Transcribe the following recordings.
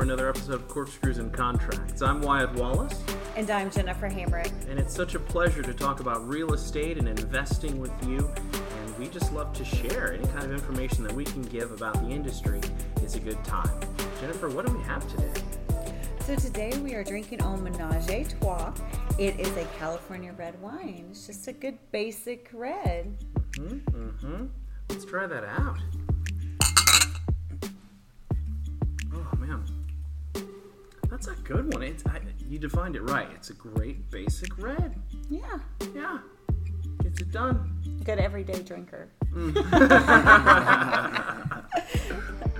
For joining us for another episode of Corkscrews and Contracts. I'm Wyatt Wallace, And I'm Jennifer Hamrick. and it's such a pleasure to talk about real estate and investing with you. And we just love to share any kind of information that we can give about the industry. It's a good time. Jennifer, what do we have today? So today we are drinking on Menage a Trois. It is a California red wine. It's just a good basic red. Mm-hmm. Let's try that out. That's a good one. It's I, you defined it right. It's a great basic red. Yeah, Yeah, gets it done. good everyday drinker. Mm.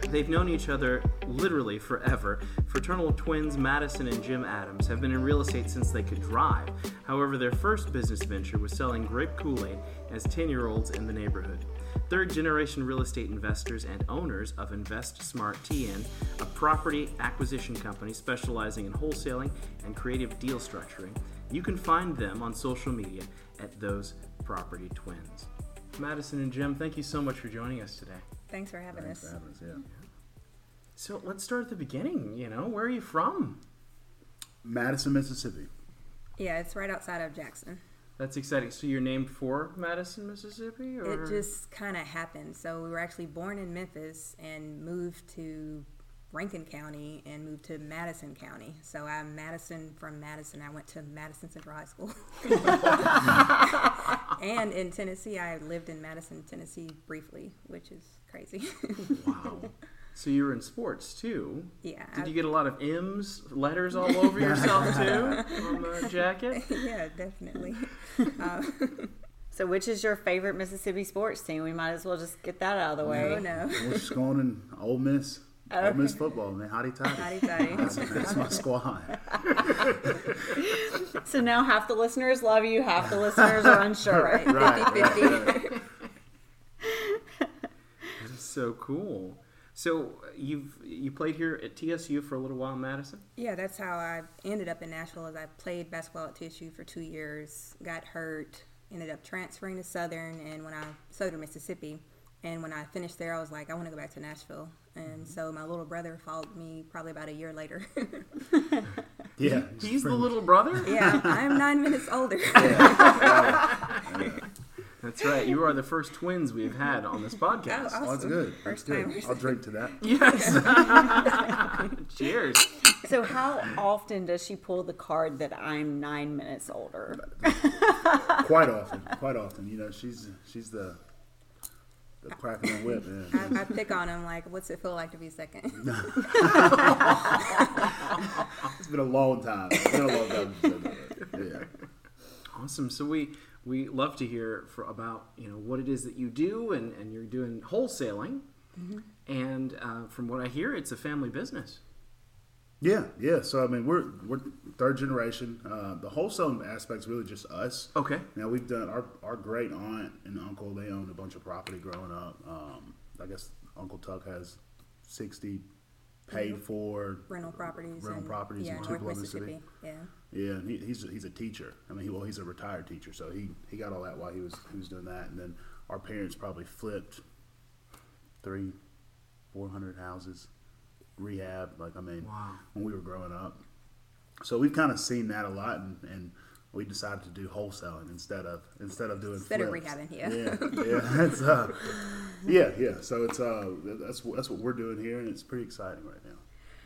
They've known each other literally forever. Fraternal twins Madison and Jim Adams have been in real estate since they could drive. However, their first business venture was selling grape Kool Aid as 10 year olds in the neighborhood. Third generation real estate investors and owners of Invest Smart TN, a property acquisition company specializing in wholesaling and creative deal structuring. You can find them on social media at Those Property Twins. Madison and Jim, thank you so much for joining us today. Thanks for having us. For having us yeah. So let's start at the beginning. You know, where are you from? Madison, Mississippi. Yeah, it's right outside of Jackson. That's exciting. So you're named for Madison, Mississippi, or It just kind of happened. So we were actually born in Memphis and moved to Rankin County and moved to Madison County. So I'm Madison from Madison. I went to Madison Central High School. and in Tennessee, I lived in Madison, Tennessee briefly, which is crazy. wow. So you were in sports too. yeah. Did you get a lot of M's letters all over yourself too on the jacket? yeah, definitely. Um, so, which is your favorite Mississippi sports team? We might as well just get that out of the way. Oh, no. What's going in Ole Miss? Oh. Ole Miss football, man. Hotty toddy. Hotty toddy. That's, that's my squad. So now half the listeners love you, half the listeners are unsure. Right, Right, 50-50. That is so cool. So you've you played here at TSU for a little while, Madison. Yeah, that's how I ended up in Nashville. As I played basketball at TSU for two years, got hurt, ended up transferring to Southern, and when I Southern Mississippi, and when I finished there, I was like, I want to go back to Nashville, and mm-hmm. so my little brother followed me probably about a year later. Yeah. He's the pretty- little brother. yeah, I'm nine minutes older. That's right. You are the first twins we've had on this podcast. Oh, Oh, that's good. First That's good. I'll drink to that. Yes. Cheers. So, how often does she pull the card that I'm nine minutes older? Quite often. Quite often. You know, she's she's the the crack of the whip. Man. I, I pick on him like, what's it feel like to be second? It's been a long time. It's been a long time. since I did that. Yeah. Awesome. So we we love to hear for, about you know what it is that you do, and and you're doing wholesaling, and uh, from what I hear, it's a family business. Yeah, yeah. So I mean, we're we're third generation. Uh, the wholesale aspect's really just us. Okay. Now we've done our our great aunt and uncle. They owned a bunch of property growing up. Um, I guess Uncle Tuck has sixty paid for Rental properties. rental and, properties yeah, in North Tupelo, Mississippi. Mississippi. Yeah. Yeah, and he, he's he's a teacher. I mean, he, well, he's a retired teacher, so he he got all that while he was he was doing that. And then our parents probably flipped three, four hundred houses, rehab. Like I mean, Wow. when we were growing up. So we've kind of seen that a lot, and, and we decided to do wholesaling instead of instead of doing Instead of flips. rehabbing, yeah. yeah, yeah. It's uh, yeah, yeah. So it's uh, that's that's what we're doing here, and it's pretty exciting right now.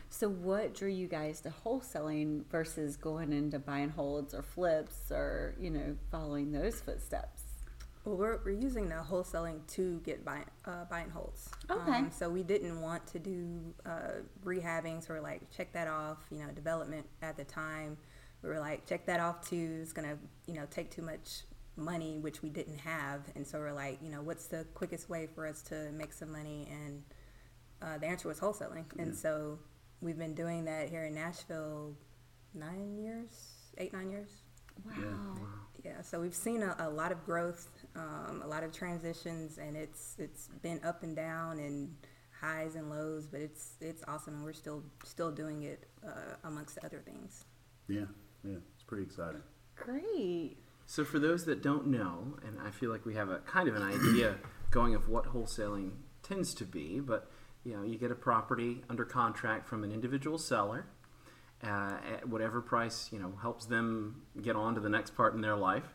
So, what drew you guys to wholesaling versus going into buying holds or flips or, you know, following those footsteps? Well, we're, we're using the wholesaling to get buy, uh, buy and holds. Okay. Um, so we didn't want to do uh, rehabbing, so we're like, check that off. You know, development at the time, we were like, check that off too. It's gonna, you know, take too much money, which we didn't have, and so we're like, you know, what's the quickest way for us to make some money? And uh, the answer was wholesaling, and so we've been doing that here in Nashville nine years, eight nine years. Wow. Yeah, so we've seen a, a lot of growth, um, a lot of transitions, and it's it's been up and down and highs and lows, but it's it's awesome, and we're still still doing it uh, amongst other things. Yeah, yeah. It's pretty exciting. Great. So for those that don't know, and I feel like we have a kind of an idea going of what wholesaling tends to be, but you know, you get a property under contract from an individual seller uh, at whatever price you know helps them get on to the next part in their life,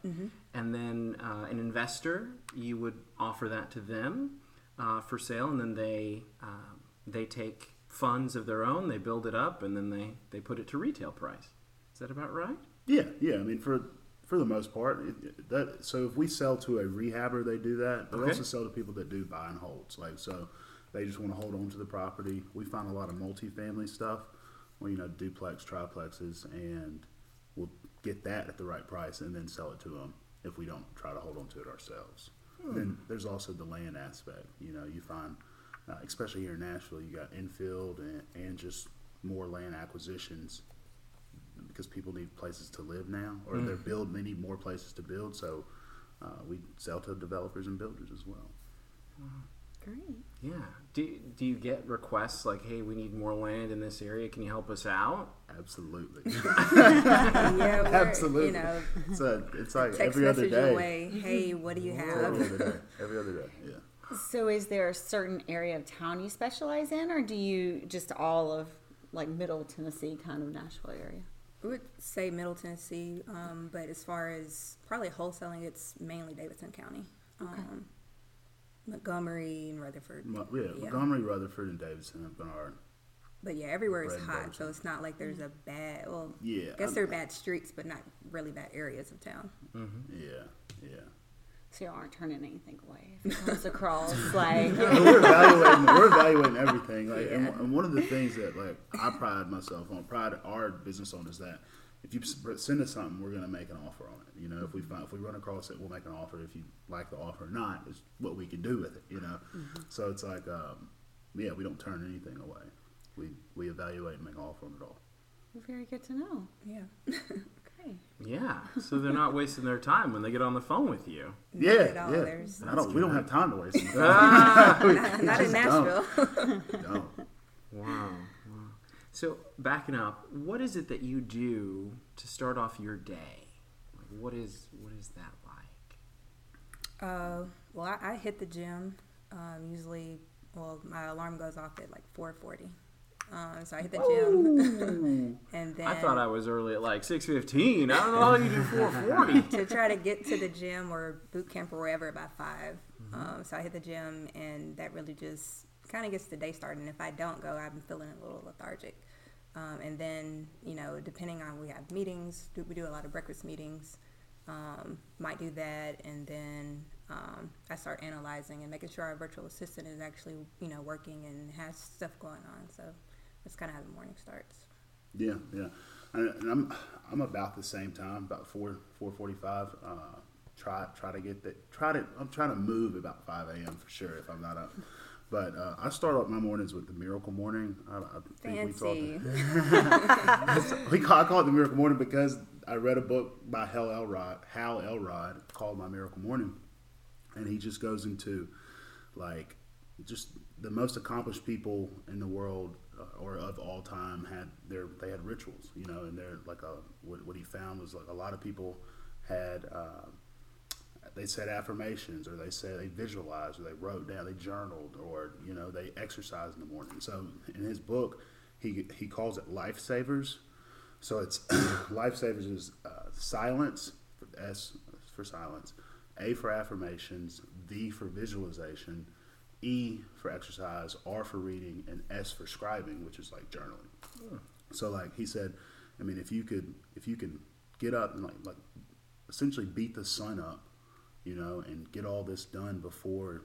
and then uh, an investor you would offer that to them uh, for sale, and then they um, they take funds of their own, they build it up, and then they they put it to retail price. Is that about right? Yeah, yeah. I mean, for for the most part, it, that so if we sell to a rehabber, they do that. But we also sell to people that do buy and holds. Like so, they just want to hold on to the property. We find a lot of multifamily stuff, where you know duplex, triplexes, and we'll get that at the right price and then sell it to them if we don't try to hold on to it ourselves. Then there's also the land aspect. You know, you find, uh, especially here in Nashville, you got infill and, and just more land acquisitions because people need places to live now, or they're build. They need more places to build. So uh, we sell to developers and builders as well. Great. Yeah. Do, do you get requests like, hey, we need more land in this area? Can you help us out? Absolutely, yeah, absolutely. You know, it's, a, it's like text every other day. away. Hey, what do you have? Every have? other day. Every other day. Yeah. So, is there a certain area of town you specialize in, or do you just all of like Middle Tennessee, kind of Nashville area? We would say Middle Tennessee, um, but as far as probably wholesaling, it's mainly Davidson County, um, Montgomery and Rutherford. Mo- yeah, Yeah. Montgomery, Rutherford, and Davidson have been our But yeah, everywhere is hot, so it's not like there's a bad. Well, Yeah, I guess I'm- there are bad streets, but not really bad areas of town. yeah yeah. So you aren't turning anything away if it comes across like And we're evaluating. We're evaluating everything. Like, and, and one of the things that like I pride myself on, pride our business on, is that if you send us something, we're going to make an offer on it. You know, if we find if we run across it, we'll make an offer. If you like the offer or not, is what we can do with it. You know, so it's like, um, yeah, we don't turn anything away. We we evaluate and make an offer on it all. very good to know. Yeah, Okay. Yeah. So they're not wasting their time when they get on the phone with you. Yeah, at all. yeah. There's- I don't. We don't have time to waste. We not, not in just don't. Nashville. don't. Wow. wow. So backing up, what is it that you do to start off your day? Like, what is what is that like? Uh, well, I, I hit the gym. Um, usually, well, my alarm goes off at like 4:40. Um, so I hit the gym, and then I thought I was early at like six fifteen. I don't know how you do four forty. to try to get to the gym or boot camp or wherever by 5 Um, so I hit the gym, and that really just kind of gets the day started. And if I don't go, I'm feeling a little lethargic. Um, and then, you know, depending on we have meetings, do, we do a lot of breakfast meetings. Um, might do that, and then um, I start analyzing and making sure our virtual assistant is actually, you know, working and has stuff going on. So that's kind of how the morning starts. Yeah, yeah, and, I'm I'm about the same time, about four four forty five. Uh, try try to get that. Try to I'm trying to move about five a.m. for sure if I'm not up. But uh, I start off my mornings with the Miracle Morning. I, I think we talked. Fancy. we call, I call it the Miracle Morning because I read a book by Hal Elrod, Hal Elrod called My Miracle Morning, and he just goes into like just the most accomplished people in the world or of all time had their they had rituals, you know, and they're like a what, what he found was like a lot of people had. Uh, they said affirmations or they said they visualized or they wrote down they journaled or you know they exercised in the morning so in his book he he calls it lifesavers so it's lifesavers is uh, silence s for silence a for affirmations v for visualization e for exercise r for reading and s for scribing which is like journaling hmm. so like he said i mean if you could if you can get up and like like essentially beat the sun up you know, and get all this done before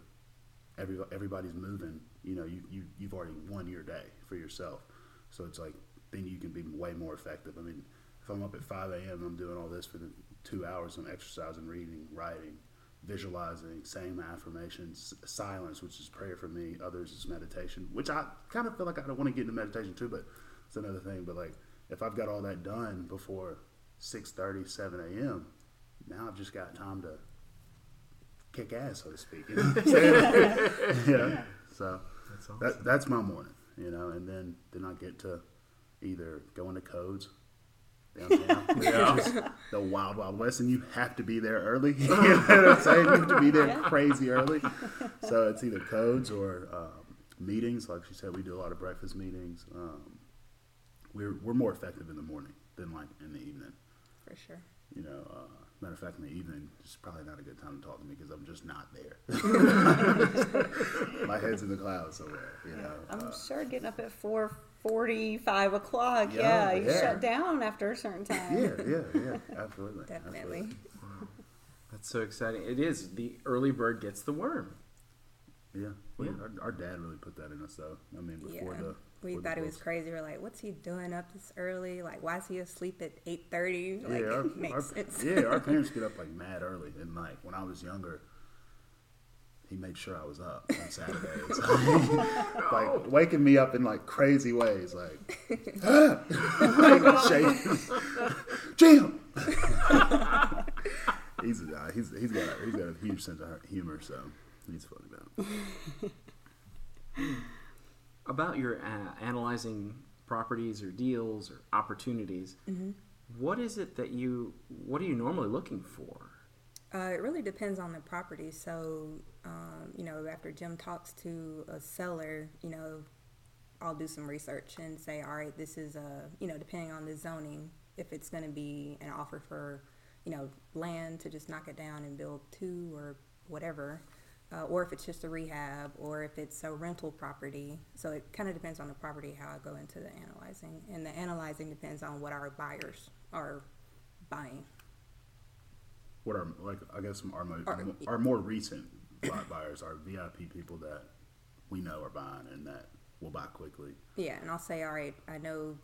every, everybody's moving, you know, you, you, you've already won your day for yourself. So it's like, then you can be way more effective. I mean, if I'm up at 5 a.m., I'm doing all this for the two hours of exercising, reading, writing, visualizing, saying my affirmations, silence, which is prayer for me, others is meditation, which I kind of feel like I don't want to get into meditation too, but it's another thing. But like, if I've got all that done before 6.30, 7 a.m., now I've just got time to kick ass, so to speak. You know what yeah. So That's awesome. that, that's my morning, you know, and then then I get to either go into codes downtown, Yeah. the wild wild west, and you have to be there early. you know what I'm saying? You have to be there crazy early. So it's either codes or um, meetings, like she said, we do a lot of breakfast meetings. Um, we're we're more effective in the morning than like in the evening. For sure. You know, uh, matter of fact, in the evening, it's probably not a good time to talk to me because I'm just not there. My head's in the clouds somewhere. You know, I'm uh, sure getting up at four forty, five o'clock. Yeah, Yeah, you yeah. shut down after a certain time. yeah, yeah, yeah, absolutely, Definitely. absolutely. That's so exciting. It is. The early bird gets the worm. Yeah, we, Yeah. Our, our dad really put that in us, though. I mean, before Yeah. the We thought it was crazy. We are like, what's he doing up this early? Like, why is he asleep at 8.30? Like, yeah, our, makes our, sense. yeah, our parents get up like mad early, and like when I was younger, he made sure I was up on Saturdays, like waking me up in like crazy ways, like, ah! Jim. he's uh, he's he's got a, he's got a huge sense of humor, so he's funny about. About your uh, analyzing properties or deals or opportunities, what is it that you? What are you normally looking for? Uh, it really depends on the property. So, um, you know, after Jim talks to a seller, you know, I'll do some research and say, all right, this is a, you know, depending on the zoning, if it's going to be an offer for, you know, land to just knock it down and build two or whatever, uh, or if it's just a rehab, or if it's a rental property. So it kind of depends on the property how I go into the analyzing, and the analyzing depends on what our buyers are buying. What are like I guess our mo- Our- our more recent buy- buyers are VIP people that we know are buying and that will buy quickly. Yeah, and I'll say, all right, I know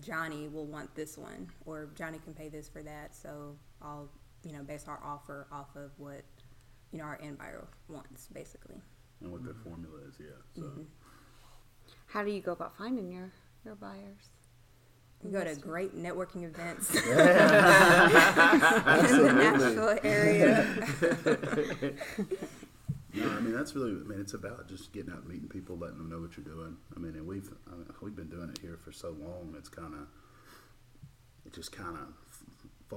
Johnny will want this one, or Johnny can pay this for that, so I'll, you know, base our offer off of what, you know, our end buyer wants, basically. and what their formula is. Yeah. So mm-hmm. How do you go about finding your your buyers? We go to great networking events in the Nashville area. no, I mean that's really. I mean it's about just getting out and meeting people, letting them know what you're doing. I mean, and we've I mean, we've been doing it here for so long. It's kind of it just kind of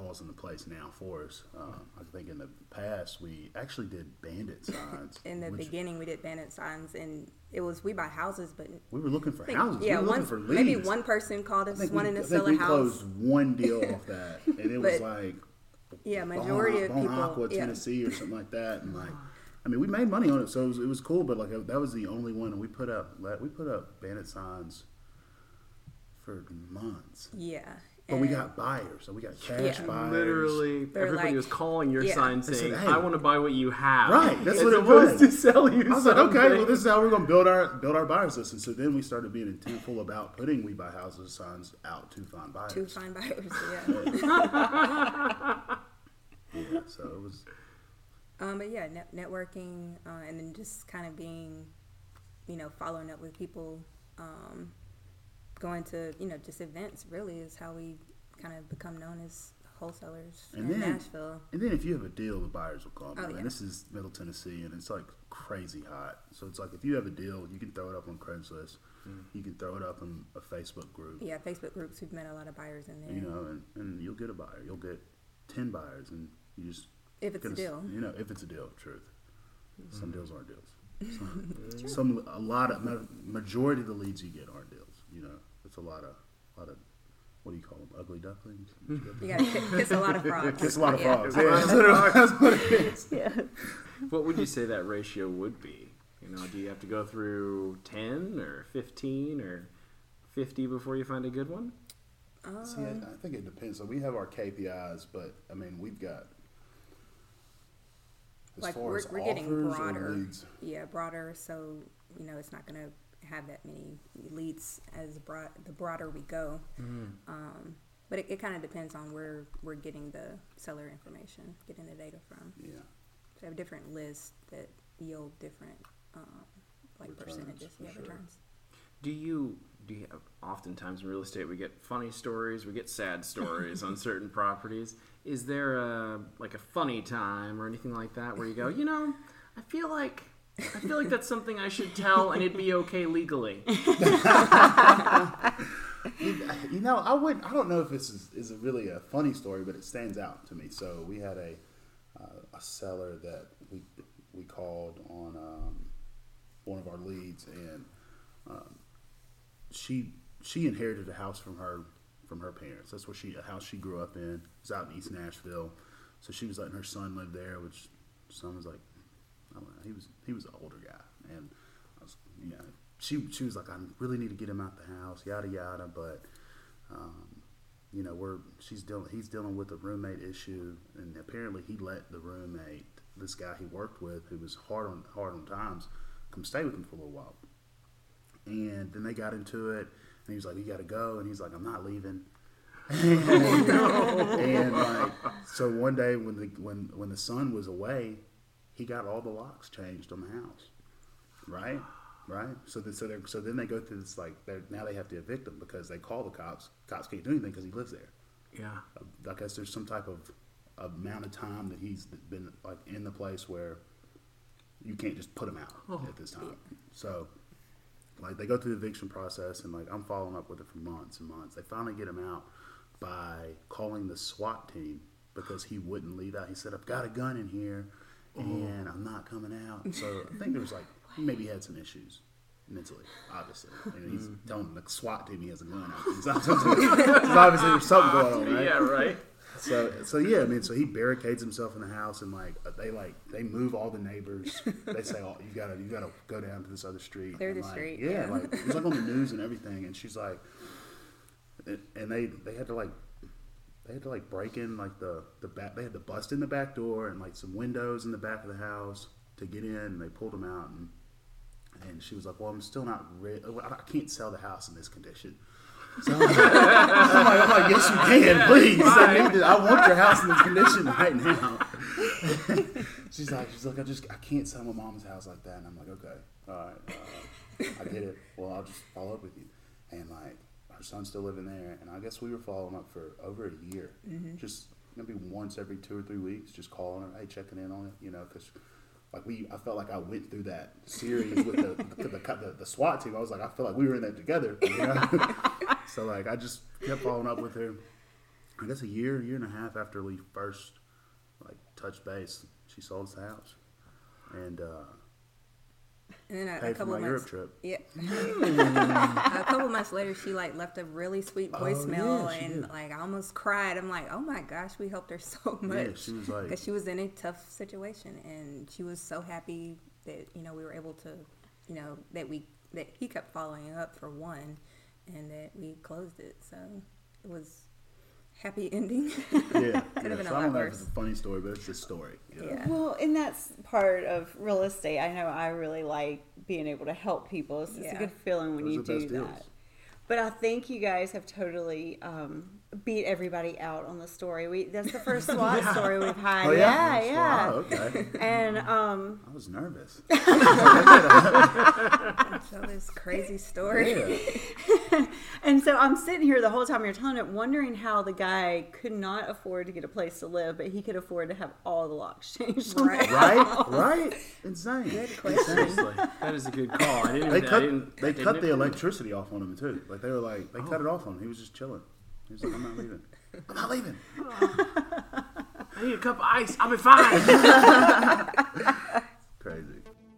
falls into place now for us. Um, I think in the past we actually did bandit signs. In the beginning, we did bandit signs, and it was we buy houses, but we were looking for think- houses. yeah, we one looking for leads. maybe one person called us wanting we, to sell a we house. closed one deal off that, and it was like Yeah, majority of Bon people. Aqua, yeah. Tennessee, or something like that, and like, I mean, we made money on it, so it was, it was cool. But like, that was the only one, and we put up we put up bandit signs for months, Yeah. But we got buyers, so we got cash Yeah. buyers. Literally, They're everybody like- was calling your yeah. sign They said, saying, "Hey." "I want to buy what you have." Right, that's what it was. to sell you I was like, okay, well, this is how we're gonna build our build our buyers list, and so then we started being intentful about putting we buy houses signs out to find buyers. Two find buyers, yeah. Yeah, so it was. Um, but yeah, net- networking, uh, and then just kind of being, you know, following up with people, um, going to, you know, just events really is how we kind of become known as wholesalers And in then- Nashville. And then if you have a deal, the buyers will come. Oh, and yeah. this is Middle Tennessee, and it's like crazy hot. So it's like if you have a deal, you can throw it up on Craigslist. Mm. You can throw it up in a Facebook group. Yeah, Facebook groups, we've met a lot of buyers in there. You know, and, and you'll get a buyer. You'll get ten buyers, and you just if it's a gonna- deal. You know, if it's a deal, truth. Some mm. deals aren't deals. Some, some a lot of majority of the leads you get aren't deals. You know, it's a lot of lot of what do you call them? Ugly ducklings. Hmm. You got to kiss a lot of frogs. It's a lot of Yeah. frogs. Yeah, that's what that's what it is. Yeah. What would you say that ratio would be? You know, do you have to go through ten or fifteen or fifty before you find a good one? See, I, I think it depends. So we have our KPIs, but I mean, we've got as like far we're, as we're getting offers or broader. leads. Yeah, broader. So you know, it's not going to have that many leads as broad. The broader we go, um, but it, it kind of depends on where we're getting the seller information, getting the data from. Yeah, So we have different lists that yield different, um, like Returns, percentages. Yeah, sure. returns. Do you do you have, oftentimes in real estate we get funny stories, we get sad stories on certain properties. Is there a like a funny time or anything like that where you go, you know, I feel like I feel like that's something I should tell and it'd be okay legally. you, you know, I would. I don't know if this is, is a really a funny story, but it stands out to me. So we had a uh, a seller that we we called on um, one of our leads and um, she she inherited a house from her from her parents. That's where she a house she grew up in. It's out in East Nashville, so she was letting her son live there, which son was like, I don't know, he was he was an older guy, and I was you know she she was like, I really need to get him out the house, yada yada, but. Um, you know, we're she's dealing. He's dealing with a roommate issue, and apparently he let the roommate, this guy he worked with, who was hard on hard on times, come stay with him for a little while. And then they got into it, and he was like, "You got to go," and he's like, "I'm not leaving." and like, so one day when the when when the son was away, he got all the locks changed on the house, right? Right. So then, so they so then they go through this like they're, now they have to evict him because they call the cops. Cops can't do anything because he lives there. Yeah. Uh, I guess there's some type of amount of time that he's been like in the place where you can't just put him out Oh. at this time. So like they go through the eviction process and like I'm following up with it for months and months. They finally get him out by calling the SWAT team because he wouldn't leave out. He said, I've got a gun in here and I'm not coming out. So I think there was like maybe he maybe had some issues mentally, obviously. And he's mm-hmm. telling the SWAT team he has a gun out. So obviously there's something going on, right? Yeah, right. So so yeah, I mean, so he barricades himself in the house, and like uh, they like they move all the neighbors. They say, "Oh, you gotta you gotta go down to this other street." Clear And, the like, street, Yeah, yeah. like it was like on the news and everything. And she's like, and and they they had to like they had to like break in like the the back. They had to bust in the back door and like some windows in the back of the house to get in. And they pulled them out and. And she was like, "Well, I'm still not. Re- I can't sell the house in this condition." So I'm like, I'm like, I'm like, yes, you can, please. I, need I want your house in this condition right now. she's like, she's like, I just, I can't sell my mom's house like that. And I'm like, okay, all right, uh, I get it. Well, I'll just follow up with you. And like, her son's still living there, and I guess we were following up for over a year, just maybe once every two or three weeks, just calling her, hey, checking in on it, you know, because. Like we, I felt like I went through that series with the the, the, the, the SWAT team. I was like, I feel like we were in that together. You know? So like I just kept following up with her. I guess a year, year and a half after we first like touched base, she sold us the house and uh, And then a, a couple my of Europe months. trip. Yeah. Hmm. a couple months later, she like left a really sweet oh, voicemail, Oh, yeah, and did. like I almost cried. I'm like, oh my gosh, we helped her so much. Yeah, she was like- because she was in a tough situation, and she was so happy that you know we were able to, you know, that we that he kept following up for one, and that we closed it. So it was happy ending. Yeah, Could yeah. have been a So I lot don't know if it's a funny story, but it's a story. you know? Yeah. Well, and that's part of real estate. I know I really like being able to help people. It's, it's a good feeling when Those you do that. deals. But I think you guys have totally um, beat everybody out on the story. We that's the first SWAT story we've had. Oh yeah, yeah, yeah. Oh, okay. And um, I was nervous. Tell this crazy story. Yeah. and so I'm sitting here the whole time you're telling it, wondering how the guy could not afford to get a place to live, but he could afford to have all the locks changed. on Right. Right, house. right. Insane. Seriously, that is a good call. I didn't. They I cut. didn't, They cut the know. electricity off on him too. Like they were like they cut it oh. off on him. He was just chilling. He was like, I'm not leaving. I'm not leaving. I need a cup of ice. I'll be fine. Crazy.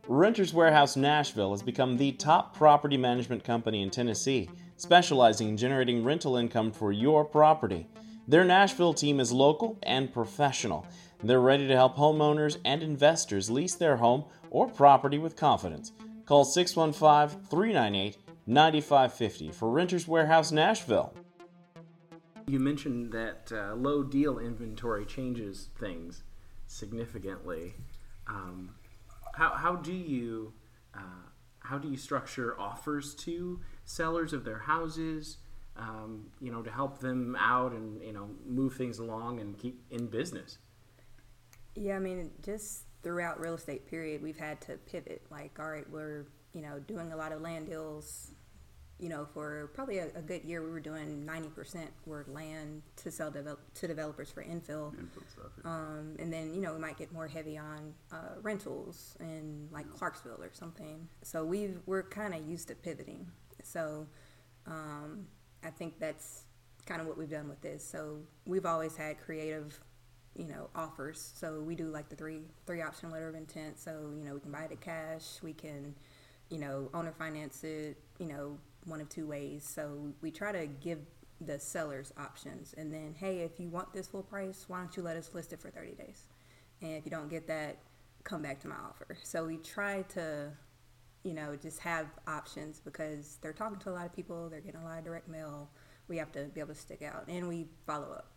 Renters Warehouse Nashville has become the top property management company in Tennessee, specializing in generating rental income for your property. Their Nashville team is local and professional. They're ready to help homeowners and investors lease their home or property with confidence. Call 615 398 9550 for Renters Warehouse Nashville. You mentioned that uh, low deal inventory changes things significantly. Um, how, how do you uh, how do you structure offers to sellers of their houses? Um, you know, to help them out and you know move things along and keep in business. Yeah, I mean, just throughout real estate period, we've had to pivot. Like, all right, we're you know doing a lot of land deals. You know, for probably a, a good year, we were doing ninety percent were land to sell develop, to developers for infill. Input stuff. yeah. Um, and then you know we might get more heavy on uh, rentals in like Clarksville or something. So we we're kind of used to pivoting. So um, I think that's kind of what we've done with this. So we've always had creative, you know, offers. So we do like the three three option letter of intent. So you know we can buy it at cash. We can you know, owner finance it, you know, one of two ways. So we try to give the sellers options. And then, hey, if you want this full price, why don't you let us list it for 30 days? And if you don't get that, come back to my offer. So we try to, you know, just have options because they're talking to a lot of people, they're getting a lot of direct mail. We have to be able to stick out and we follow up.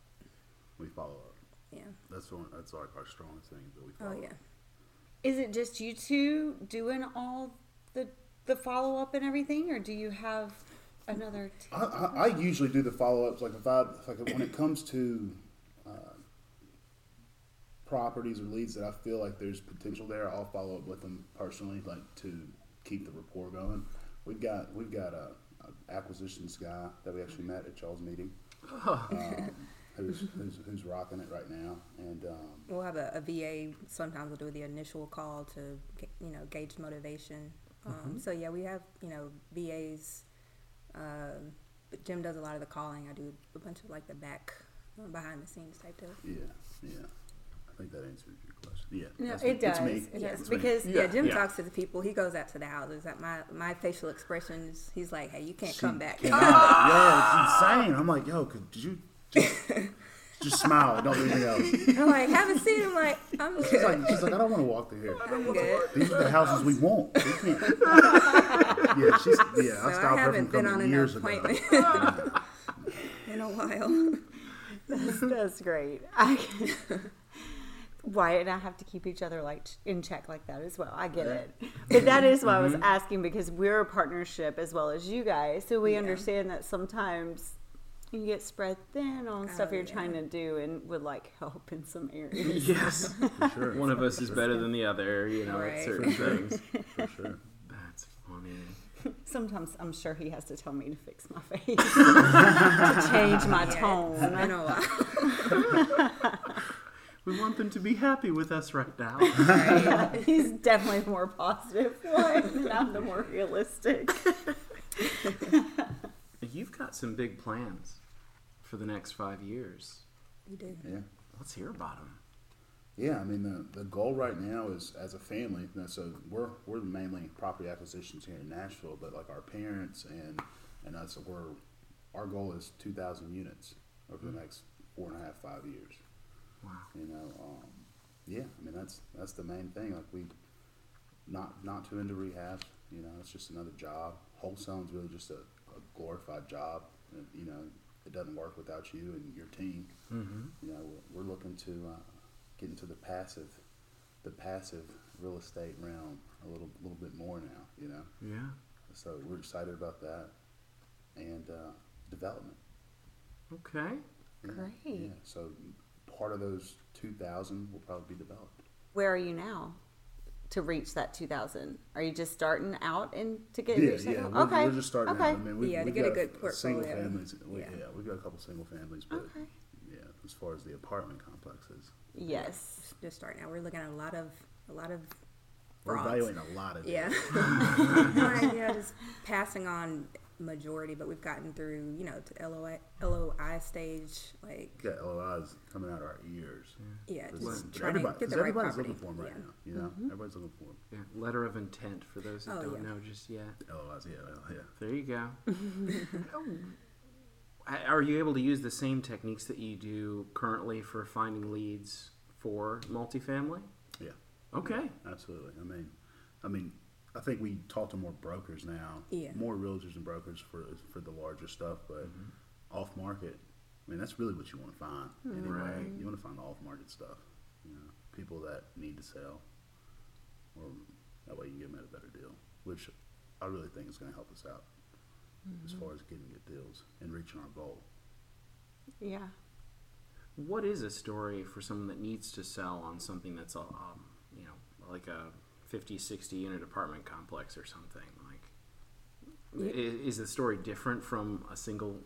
We follow up. Yeah. That's one. That's like our strongest thing that we follow. Oh, yeah. up. Is it just you two doing all the the follow up and everything, or do you have another team? I, I, I usually do the follow ups. Like if I like when it comes to uh, properties or leads that I feel like there's potential there, I'll follow up with them personally, like to keep the rapport going. We've got we've got a, a acquisitions guy that we actually met at y'all's meeting. Um, who's, who's who's rocking it right now, and um, We'll have a, a VA. Sometimes we'll do the initial call to, you know, gauge motivation. Um, So yeah, we have you know VAs. Um, but Jim does a lot of the calling. I do a bunch of like the back, uh, behind the scenes type stuff. yeah, yeah. I think that answers your question. Yeah, No, that's it me. It's does. me. It Yeah, does it's me. because Yeah, Jim yeah. talks to the people. He goes out to the houses. At my my facial expressions, he's like, "Hey, you can't She come back." cannot- yeah, it's insane. I'm like, yo, could did you just, just smile? Don't do anything else. I'm like, "Have a seat." I'm like, "I'm She's like, she's like, I don't want to walk through here. I'm good." These are the houses we want. We can't. yeah, she's yeah. I stopped I her from haven't been on coming an years appointment ago. in a while. that's, that's great. I Wyatt and I have to keep each other like in check like that as well. I get it, but that is why I was mm-hmm. asking because we're a partnership as well as you guys, so we Yeah. understand that sometimes you get spread thin on stuff Oh, you're yeah. trying to do and would like help in some areas. Yes. For sure. One of us is better than the other, you know, at Right. certain things. For sure. That's funny. Sometimes I'm sure he has to tell me to fix my face, to change my Yeah, tone. been a while. We want them to be happy with us right now. He's definitely the more positive one, and I'm the more realistic. You've got some big plans for the next five years. We do. Yeah. Let's hear about them. Yeah, I mean the, the goal right now is as a family. you know, So we're we're mainly property acquisitions here in Nashville, but like our parents and and us, we're our goal is two thousand units over the hmm. next four and a half five years. Wow. You know, um, yeah, I mean that's that's the main thing. Like we not not too into rehab. You know, it's just another job. Wholesaling's really just a, a glorified job. And, you know, it doesn't work without you and your team. Mm-hmm. You know, we're, we're looking to uh, get into the passive, the passive real estate realm a little little bit more now. You know, Yeah. so we're excited about that and uh, development. Okay. Yeah, Great. Yeah. So part of those two thousand will probably be developed. Where are you now to reach that 2,000? Are you just starting out and to get Yeah, reach yeah. We're, okay. we're just starting. Okay. Out. I mean, we, Yeah, to we've get a got good Single families. We, yeah. Yeah. we've got a couple single families, but Okay. yeah, as far as the apartment complexes, Yes. Just starting out. We're looking at a lot of a lot of we're frauds. evaluating a lot of Yeah. deals. Like, yeah, just passing on majority, but we've gotten through, you know, to LOI, LOI stage. Like, We got LOIs coming out of our ears. yeah, But just but trying to everybody- get 'cause the right everybody's property. looking for them right yeah. now. You know, mm-hmm. everybody's looking for them. Yeah. Letter of intent for those that Oh, don't yeah. know just yet. LOIs, yeah, well, yeah. There you go. Are you able to use the same techniques that you do currently for finding leads for multifamily? Yeah, Okay. absolutely. I mean, I mean, I think we talk to more brokers now. Yeah. More realtors and brokers for for the larger stuff, but off market. I mean, that's really what you want to find. Anyway, Right. you want to find the off market stuff. You know, people that need to sell, or that way you can get them at a better deal, which I really think is going to help us out as far as getting good deals and reaching our goal. Yeah. What is a story for someone that needs to sell on something that's a, um, you know, like a 50, 60 unit apartment complex or something? Like, is the story different from a single,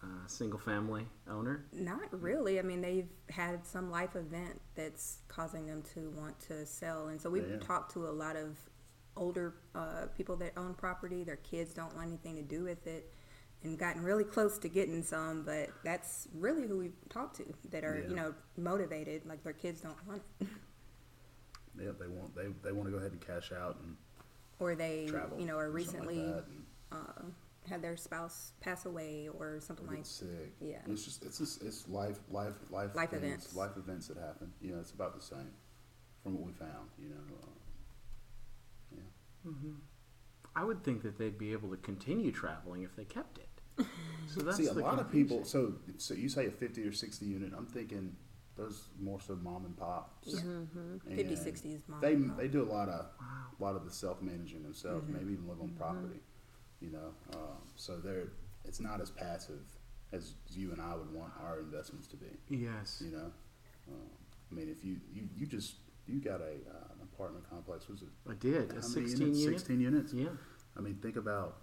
uh, single family owner? Not really. I mean, they've had some life event that's causing them to want to sell, and so we've Yeah. talked to a lot of older uh, people that own property. Their kids don't want anything to do with it, and gotten really close to getting some. But that's really who we've talked to that are Yeah. you know motivated, like their kids don't want it. Yeah, they want they, they want to go ahead and cash out and or they, travel. you know, or or something like recently and uh, had their spouse pass away or something get like. sick. yeah. It's just it's just, it's life life life Life things, events. life events that happen. You know, it's about the same from what we found. You know, uh, yeah. I would think that they'd be able to continue traveling if they kept it. So that's See, a the lot of people. So, so you say a fifty or sixty unit. I'm thinking those more so mom and pops. Yeah. And 50, 60 is mom They and pop. they do a lot of a lot of the self managing themselves. Maybe even live on property. You know, um, so they're it's not as passive as you and I would want our investments to be. Yes. You know, um, I mean, if you you, you just you got a uh, an apartment complex. Was it I did. how A many 16 units? unit? Sixteen units. Yeah. I mean, think about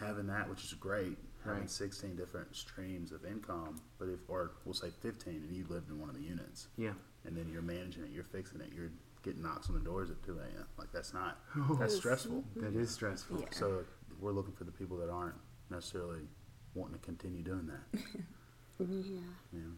having that, which is great, having Right. 16 different streams of income, but if, or we'll say 15, and you lived in one of the units, Yeah. and then you're managing it, you're fixing it, you're getting knocks on the doors at 2 a.m. Like, that's not, that's stressful. Mm-hmm. That is stressful. Yeah. So, we're looking for the people that aren't necessarily wanting to continue doing that. Yeah. You know?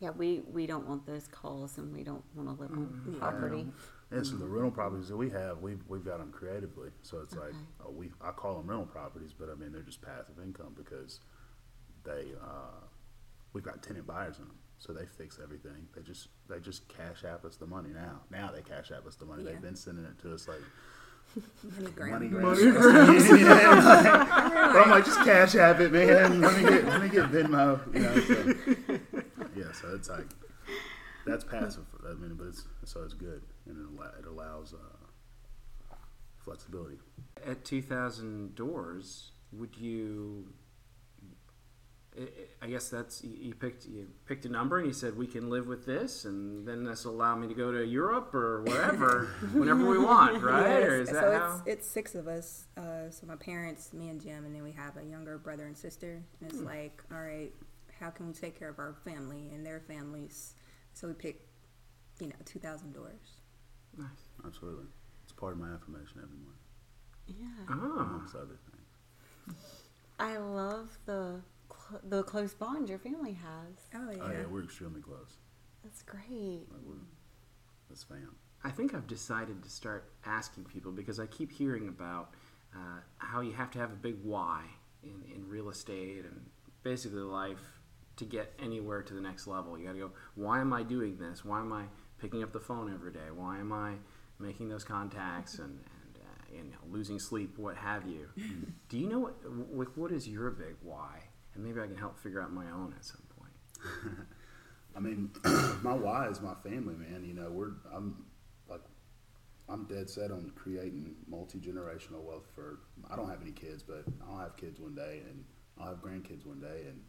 Yeah, we, we don't want those calls and we don't want to live on property. And so the rental properties that we have, we've, we've got them creatively. So it's like, uh, we, I call them rental properties, but I mean, they're just passive income because they, uh, we've got tenant buyers in them. So they fix everything. They just, they just cash app us the money now. Now they cash app us the money. Yeah. They've been sending it to us like Money grab. money grabs. Yeah. But I'm like, just cash app it, man. Let me get, let me get Venmo. You know, so, yeah, so it's like, that's passive. I mean, but it's, so it's good. And it, allow, it allows, uh, flexibility. At 2,000 doors, would you? I- I guess that's you you picked you picked a number and you said we can live with this, and then this will allow me to go to Europe or wherever whenever we want, right? Or is Yes, that so how? it's it's six of us. Uh, so my parents, me and Jim, and then we have a younger brother and sister. And it's like, all right, how can we take care of our family and their families? So we picked, you know, two thousand doors. nice. Absolutely. It's part of my affirmation every morning, Yeah. Oh, amongst other things. I love the cl- the close bond your family has. Oh yeah. Oh, yeah, we're extremely close. That's great. Like, we're, that's fam. I think I've decided to start asking people because I keep hearing about uh, how you have to have a big why in, in real estate and basically life to get anywhere to the next level. You got to go, why am I doing this? Why am I picking up the phone every day? Why am I making those contacts and, and uh, you know, losing sleep, what have you? Do you know what, what, what is your big why? And maybe I can help figure out my own at some point. I mean, my why is my family, man. You know, we're I'm like I'm dead set on creating multi generational wealth for. I don't have any kids, but I'll have kids one day, and I'll have grandkids one day, and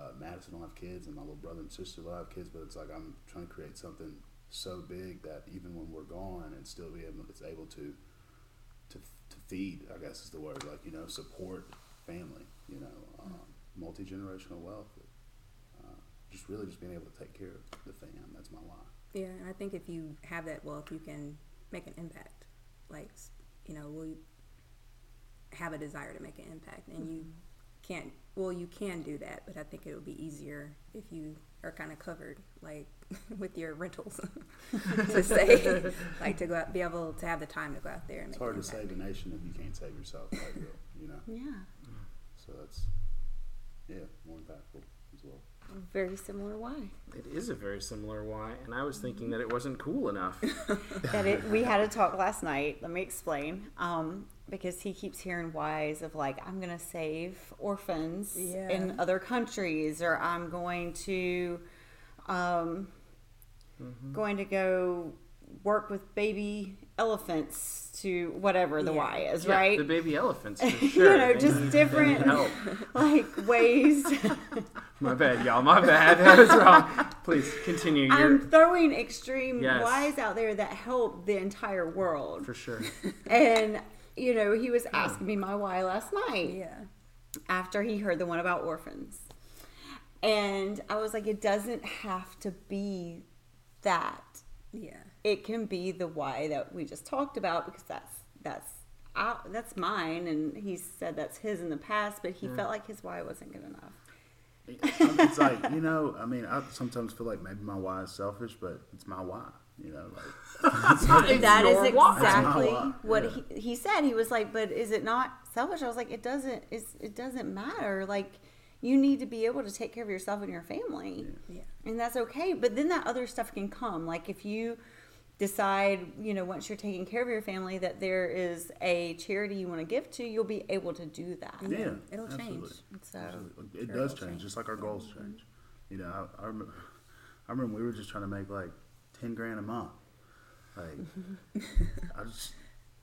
uh, Madison will have kids, and my little brother and sister will have kids. But it's like I'm trying to create something so big that even when we're gone, and still be able, it's able to to to feed. I guess is the word. Like you know, support family. You know, um, multi generational wealth. Uh, just really just being able to take care of the fam. That's my why. Yeah, and I think if you have that wealth, you can make an impact. Like, you know, we have a desire to make an impact, and you can't. Well, you can do that, but I think it would be easier if you are kind of covered, like with your rentals, to say, like to go out, be able to have the time to go out there and It's hard to save a nation if you can't save yourself. Like, you know. Yeah. So that's yeah, more impactful as well. Very similar why. It is a very similar why, and I was thinking that it wasn't cool enough. that it, we had a talk last night. Let me explain. Um, because he keeps hearing whys of like, I'm going to save orphans Yeah. in other countries, or I'm going to, um, going to go work with baby elephants to whatever the Yeah. why is, Yeah, right? The baby elephants, for You know, just different- like ways. My bad, y'all. My bad. That was wrong. Please continue. Your, I'm throwing extreme Yes. whys out there that help the entire world. for sure. And you know, he was asking me my why last night Yeah, after he heard the one about orphans. And I was like, it doesn't have to be that. yeah, It can be the why that we just talked about because that's that's out, that's mine and he said that's his in the past, but he felt like his why wasn't good enough. it's like you know, I mean, I sometimes feel like maybe my why is selfish, but it's my why. You know, like that is exactly It's my why, what yeah. he, he said. He was like, "But is it not selfish?" I was like, "It doesn't. It's, it doesn't matter. Like, you need to be able to take care of yourself and your family, Yeah. and that's okay. But then that other stuff can come. Like if you decide, you know, once you're taking care of your family, that there is a charity you want to give to, you'll be able to do that. yeah, it'll absolutely. change. So uh, Absolutely. It does change, change. just like our goals change. You know, I, I remember, I remember we were just trying to make like ten grand a month. Like, I just,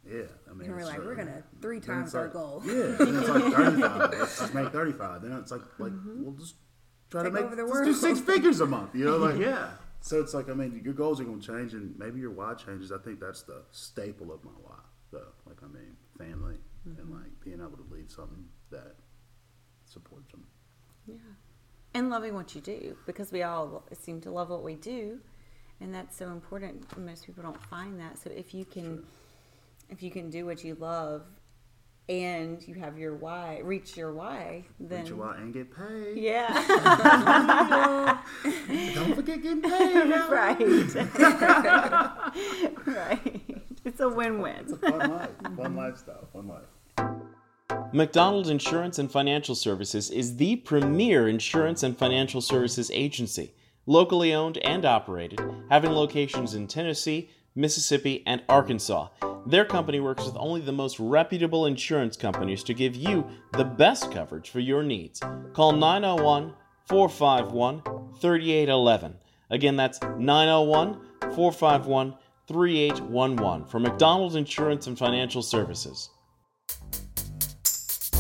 yeah. I mean, And we're like, we're gonna three times our like- goal. Yeah, then it's like thirty-five. Let's just make thirty-five. Then it's like, like we'll just try Take to make over the just do world. six figures a month. You know, like Yeah. So it's like, I mean, your goals are going to change, and maybe your why changes. I think that's the staple of my why, though. Like, I mean, family and mm-hmm. like being able to leave something that supports them. Yeah. And loving what you do because we all seem to love what we do. And that's so important. Most people don't find that. So if you can if you can do what you love and you have your why, reach your why, then Reach your why and get paid. yeah. Don't forget getting paid. now. right. right. It's a win-win. It's a fun life, fun lifestyle, fun life. McDonald Insurance and Financial Services is the premier insurance and financial services agency, locally owned and operated, having locations in Tennessee, Mississippi, and Arkansas. Their company works with only the most reputable insurance companies to give you the best coverage for your needs. Call 901 451 3811. Again, that's 901 451 3811 for McDonald's Insurance and Financial Services.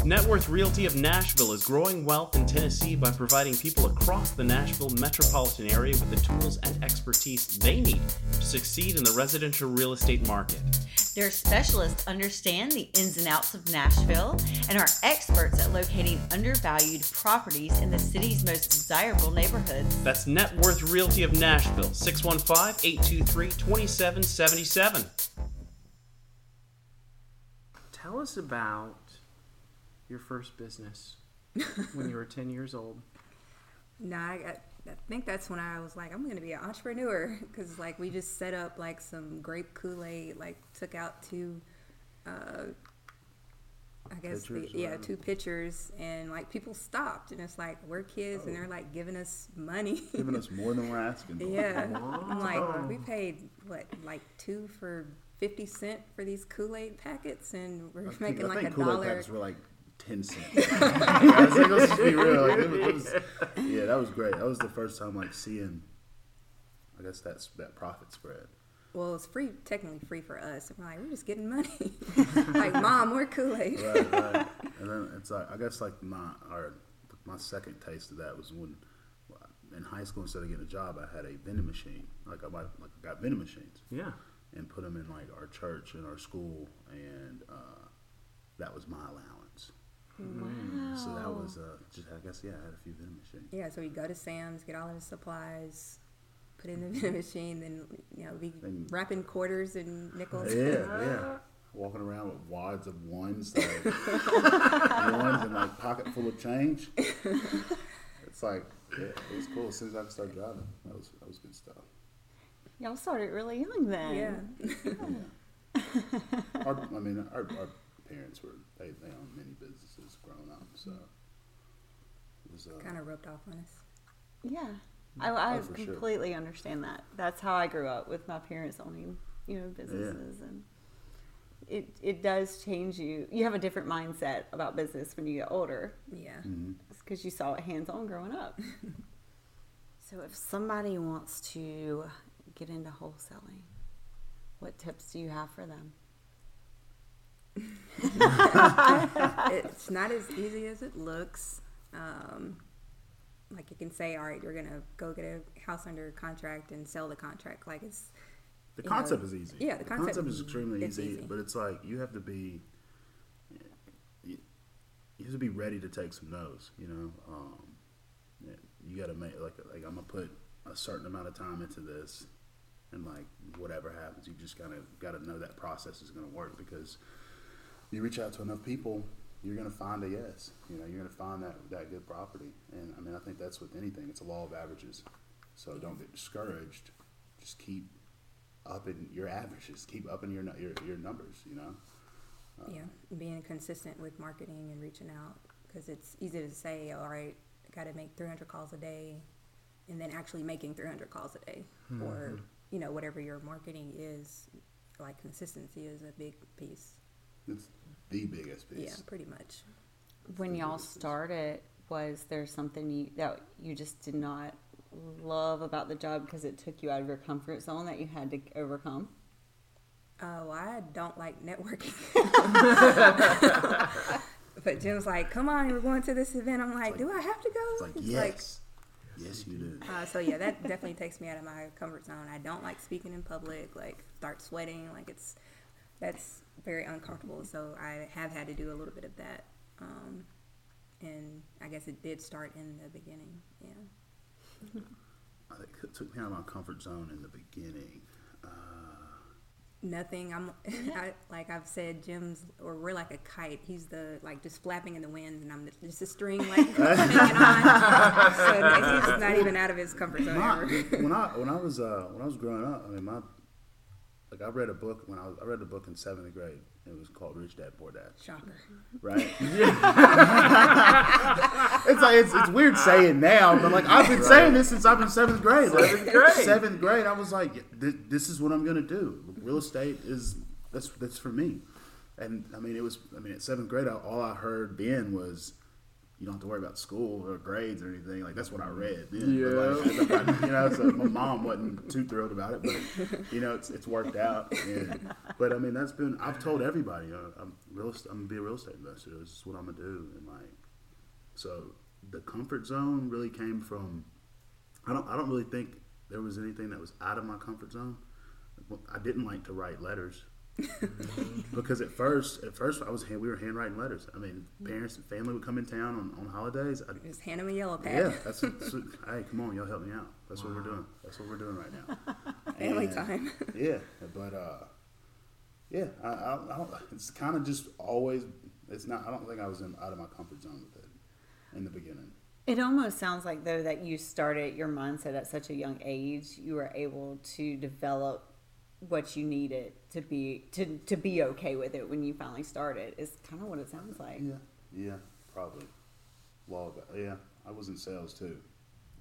Net Worth Realty of Nashville is growing wealth in Tennessee by providing people across the Nashville metropolitan area with the tools and expertise they need to succeed in the residential real estate market. Their specialists understand the ins and outs of Nashville and are experts at locating undervalued properties in the city's most desirable neighborhoods. That's Net Worth Realty of Nashville, 615 823 2777. Tell us about your first business when you were 10 years old. Nah, I, I I think that's when I was like, I'm gonna be an entrepreneur because like we just set up like some grape Kool Aid, like took out two, uh, I guess the, yeah, two pictures, and like people stopped, and it's like we're kids, and they're like giving us money. Giving us more than we're asking for. yeah, I'm like we paid what like two for fifty cent for these Kool Aid packets, and we're I think, making I like think a Kool-Aid dollar. packets were like ten cents. I was like, let's just be real. Like, it was, it was, yeah, that was great. That was the first time like seeing. I guess that's that profit spread. Well, it's free, technically free for us. And we're like, we're just getting money. like, mom, we're Kool Aid. Right, right. And then it's like I guess like my our my second taste of that was when in high school instead of getting a job, I had a vending machine. Like I might like I got vending machines. Yeah. and put them in like our church and our school, and uh, that was my allowance. Wow. So that was uh, just I guess yeah, I had a few vending machines. Yeah, so we go to Sam's, get all of the supplies, put in the vending machine, then you know, be Then- wrapping quarters and nickels. Yeah, yeah. Walking around with wads of ones, like ones and like pocket full of change. It's like yeah, it was cool. As soon as I could start driving, that was that was good stuff. Y'all started really young then. Yeah. Our, I mean, our, our parents were they they owned many businesses growing up, so it was uh, kind of rubbed off on us. Yeah. I, I Oh, for sure. completely understand that. That's how I grew up with my parents owning, you know, businesses and it it does change you. You have a different mindset about business when you get older. Yeah. because you saw it hands on growing up. so, if somebody wants to get into wholesaling, what tips do you have for them? it's not as easy as it looks. Um, like you can say, all right, you're gonna go get a house under contract and sell the contract. Like it's The you know, concept is easy. yeah, the concept is extremely easy, easy. but it's like you have to be you, you have to be ready to take some no's. You know, um, you got to make like like I'm gonna put a certain amount of time into this, and like whatever happens, you just kind of got to know that process is gonna work because you reach out to enough people. You're gonna find a yes. You know, you're gonna find that that good property, and I mean, I think that's with anything. It's a law of averages. So don't get discouraged. Just keep upping your averages, keep upping your your, your numbers. You know. Uh, yeah, being consistent with marketing and reaching out because it's easy to say, all right, I got to make 300 calls a day, and then actually making 300 calls a day, or mm-hmm. you know whatever your marketing is. Like consistency is a big piece. It's the biggest piece. Yeah, pretty much. When y'all started, was there something you, that you just did not love about the job because it took you out of your comfort zone that you had to overcome? Oh, I don't like networking. but Jim's like, "Come on, we're going to this event." I'm like, like- "Do I have to go?" It's like yes, yes, you do. uh, so yeah, that definitely takes me out of my comfort zone. I don't like speaking in public. Like, start sweating. Like, it's that's very uncomfortable. So I have had to do a little bit of that. Um, and I guess it did start in the beginning. Yeah. I think it took me out of my comfort zone in the beginning. Uh, Nothing. I'm I, like I've said. Jim's or we're like a kite. He's the like just flapping in the wind, and I'm just a string like hanging on. So he's not even out of his comfort zone my, ever. when I when I was uh, when I was growing up, I mean my like I read a book when I was I read a book in seventh grade. It was called Rich Dad Poor Dad. Shocker. right? it's like it's, it's weird saying now, but like I've been saying this since I've been seventh grade. Like, Seventh grade. Seventh grade, I was like, this, this is what I'm gonna do. Real estate is that's that's for me. And I mean, it was. I mean, at seventh grade, all I heard then was, "You don't have to worry about school or grades or anything." Like that's what I read. Then. But, like, you know, so my mom wasn't too thrilled about it, but you know, it's it's worked out. And, but I mean, that's been. I've told everybody, uh, I'm real. I'm gonna be a real estate investor. This is what I'm gonna do. And like, so the comfort zone really came from. I don't. I don't really think there was anything that was out of my comfort zone. I didn't like to write letters because at first, at first I was hand, we were handwriting letters. I mean, parents and family would come in town on, on holidays. I, Just hand them a yellow pad. yeah, that's, that's what- hey, come on, y'all help me out. That's what we're doing. That's what we're doing right now. Family And- time. yeah, but uh, yeah, I, I, I don't. It's kind of just always. It's not. I don't think I was in, out of my comfort zone with it in the beginning. It almost sounds like though that you started your mindset at such a young age, you were able to develop what you needed to be to to be okay with it when you finally started. Is kind of what it sounds like. Yeah, yeah, probably. Well, yeah, I was in sales too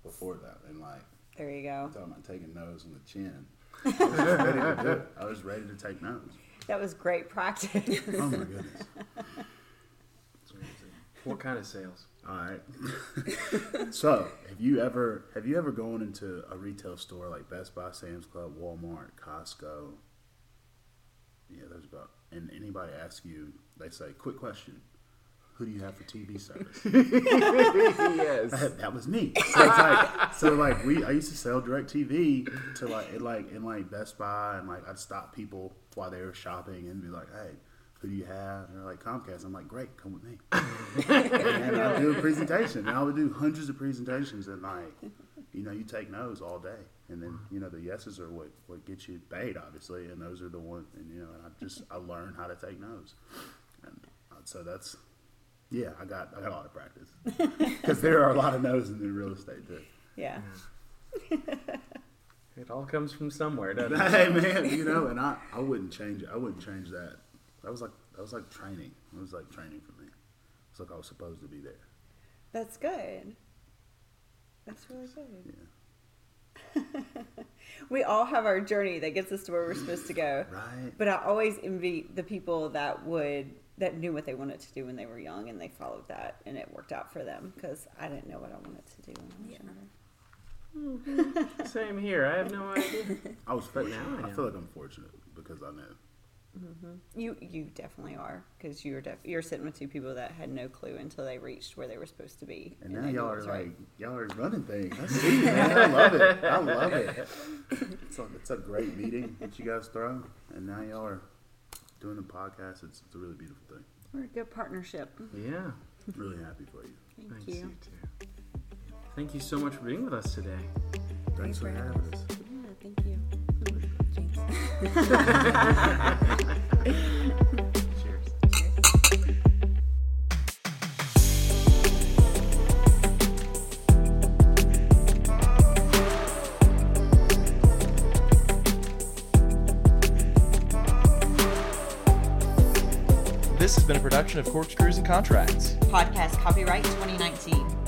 before that, and like There you go. talking about taking no's in the chin. I was ready to do it. I was ready to take no's. That was great practice. Oh my goodness. What kind of sales? All right. so, have you ever have you ever gone into a retail store like Best Buy, Sam's Club, Walmart, Costco? Yeah, there's about and anybody asks you, they say, "Quick question: Who do you have for TV service?" yes. that, that was me. So it's like, so like we, I used to sell DirecTV to like, in like in like Best Buy, and like I'd stop people while they were shopping and be like, "Hey, who do you have?" And they're like, "Comcast." I'm like, "Great, come with me." and I do a presentation, and I would do hundreds of presentations, and like, you know, you take no's all day, and then you know the yeses are what what gets you paid, obviously, and those are the ones, and you know, and I just I learned how to take no's, and uh, so that's. Yeah, I got I got a lot of practice because there are a lot of no's in the real estate too. yeah. It all comes from somewhere, doesn't it? hey man, you know, and I, I wouldn't change it. I wouldn't change that. That was like that was like training. It was like training for me. It's like I was supposed to be there. That's good. That's really good. Yeah. We all have our journey that gets us to where we're supposed to go. Right. But I always envy the people that would that knew what they wanted to do when they were young and they followed that and it worked out for them because I didn't know what I wanted to do when I was Yeah. younger. Mm-hmm. Same here. I have no idea. I was fortunate. now I I, feel like I'm fortunate because I know. Mm-hmm. You you definitely are because you're def- you're sitting with two people that had no clue until they reached where they were supposed to be. And they now y'all are was like right. y'all are running things. I see, man. I love it. I love it. It's a, it's a great meeting that you guys throw, and now y'all are doing the podcast. It's, it's a really beautiful thing. We're a good partnership. Yeah. Really happy for you. Thank Thanks, you. you too. Thank you so much for being with us today. Thanks for having us. Yeah, thank you. This has been a production of Corkscrews and Contracts. Podcast copyright 2019.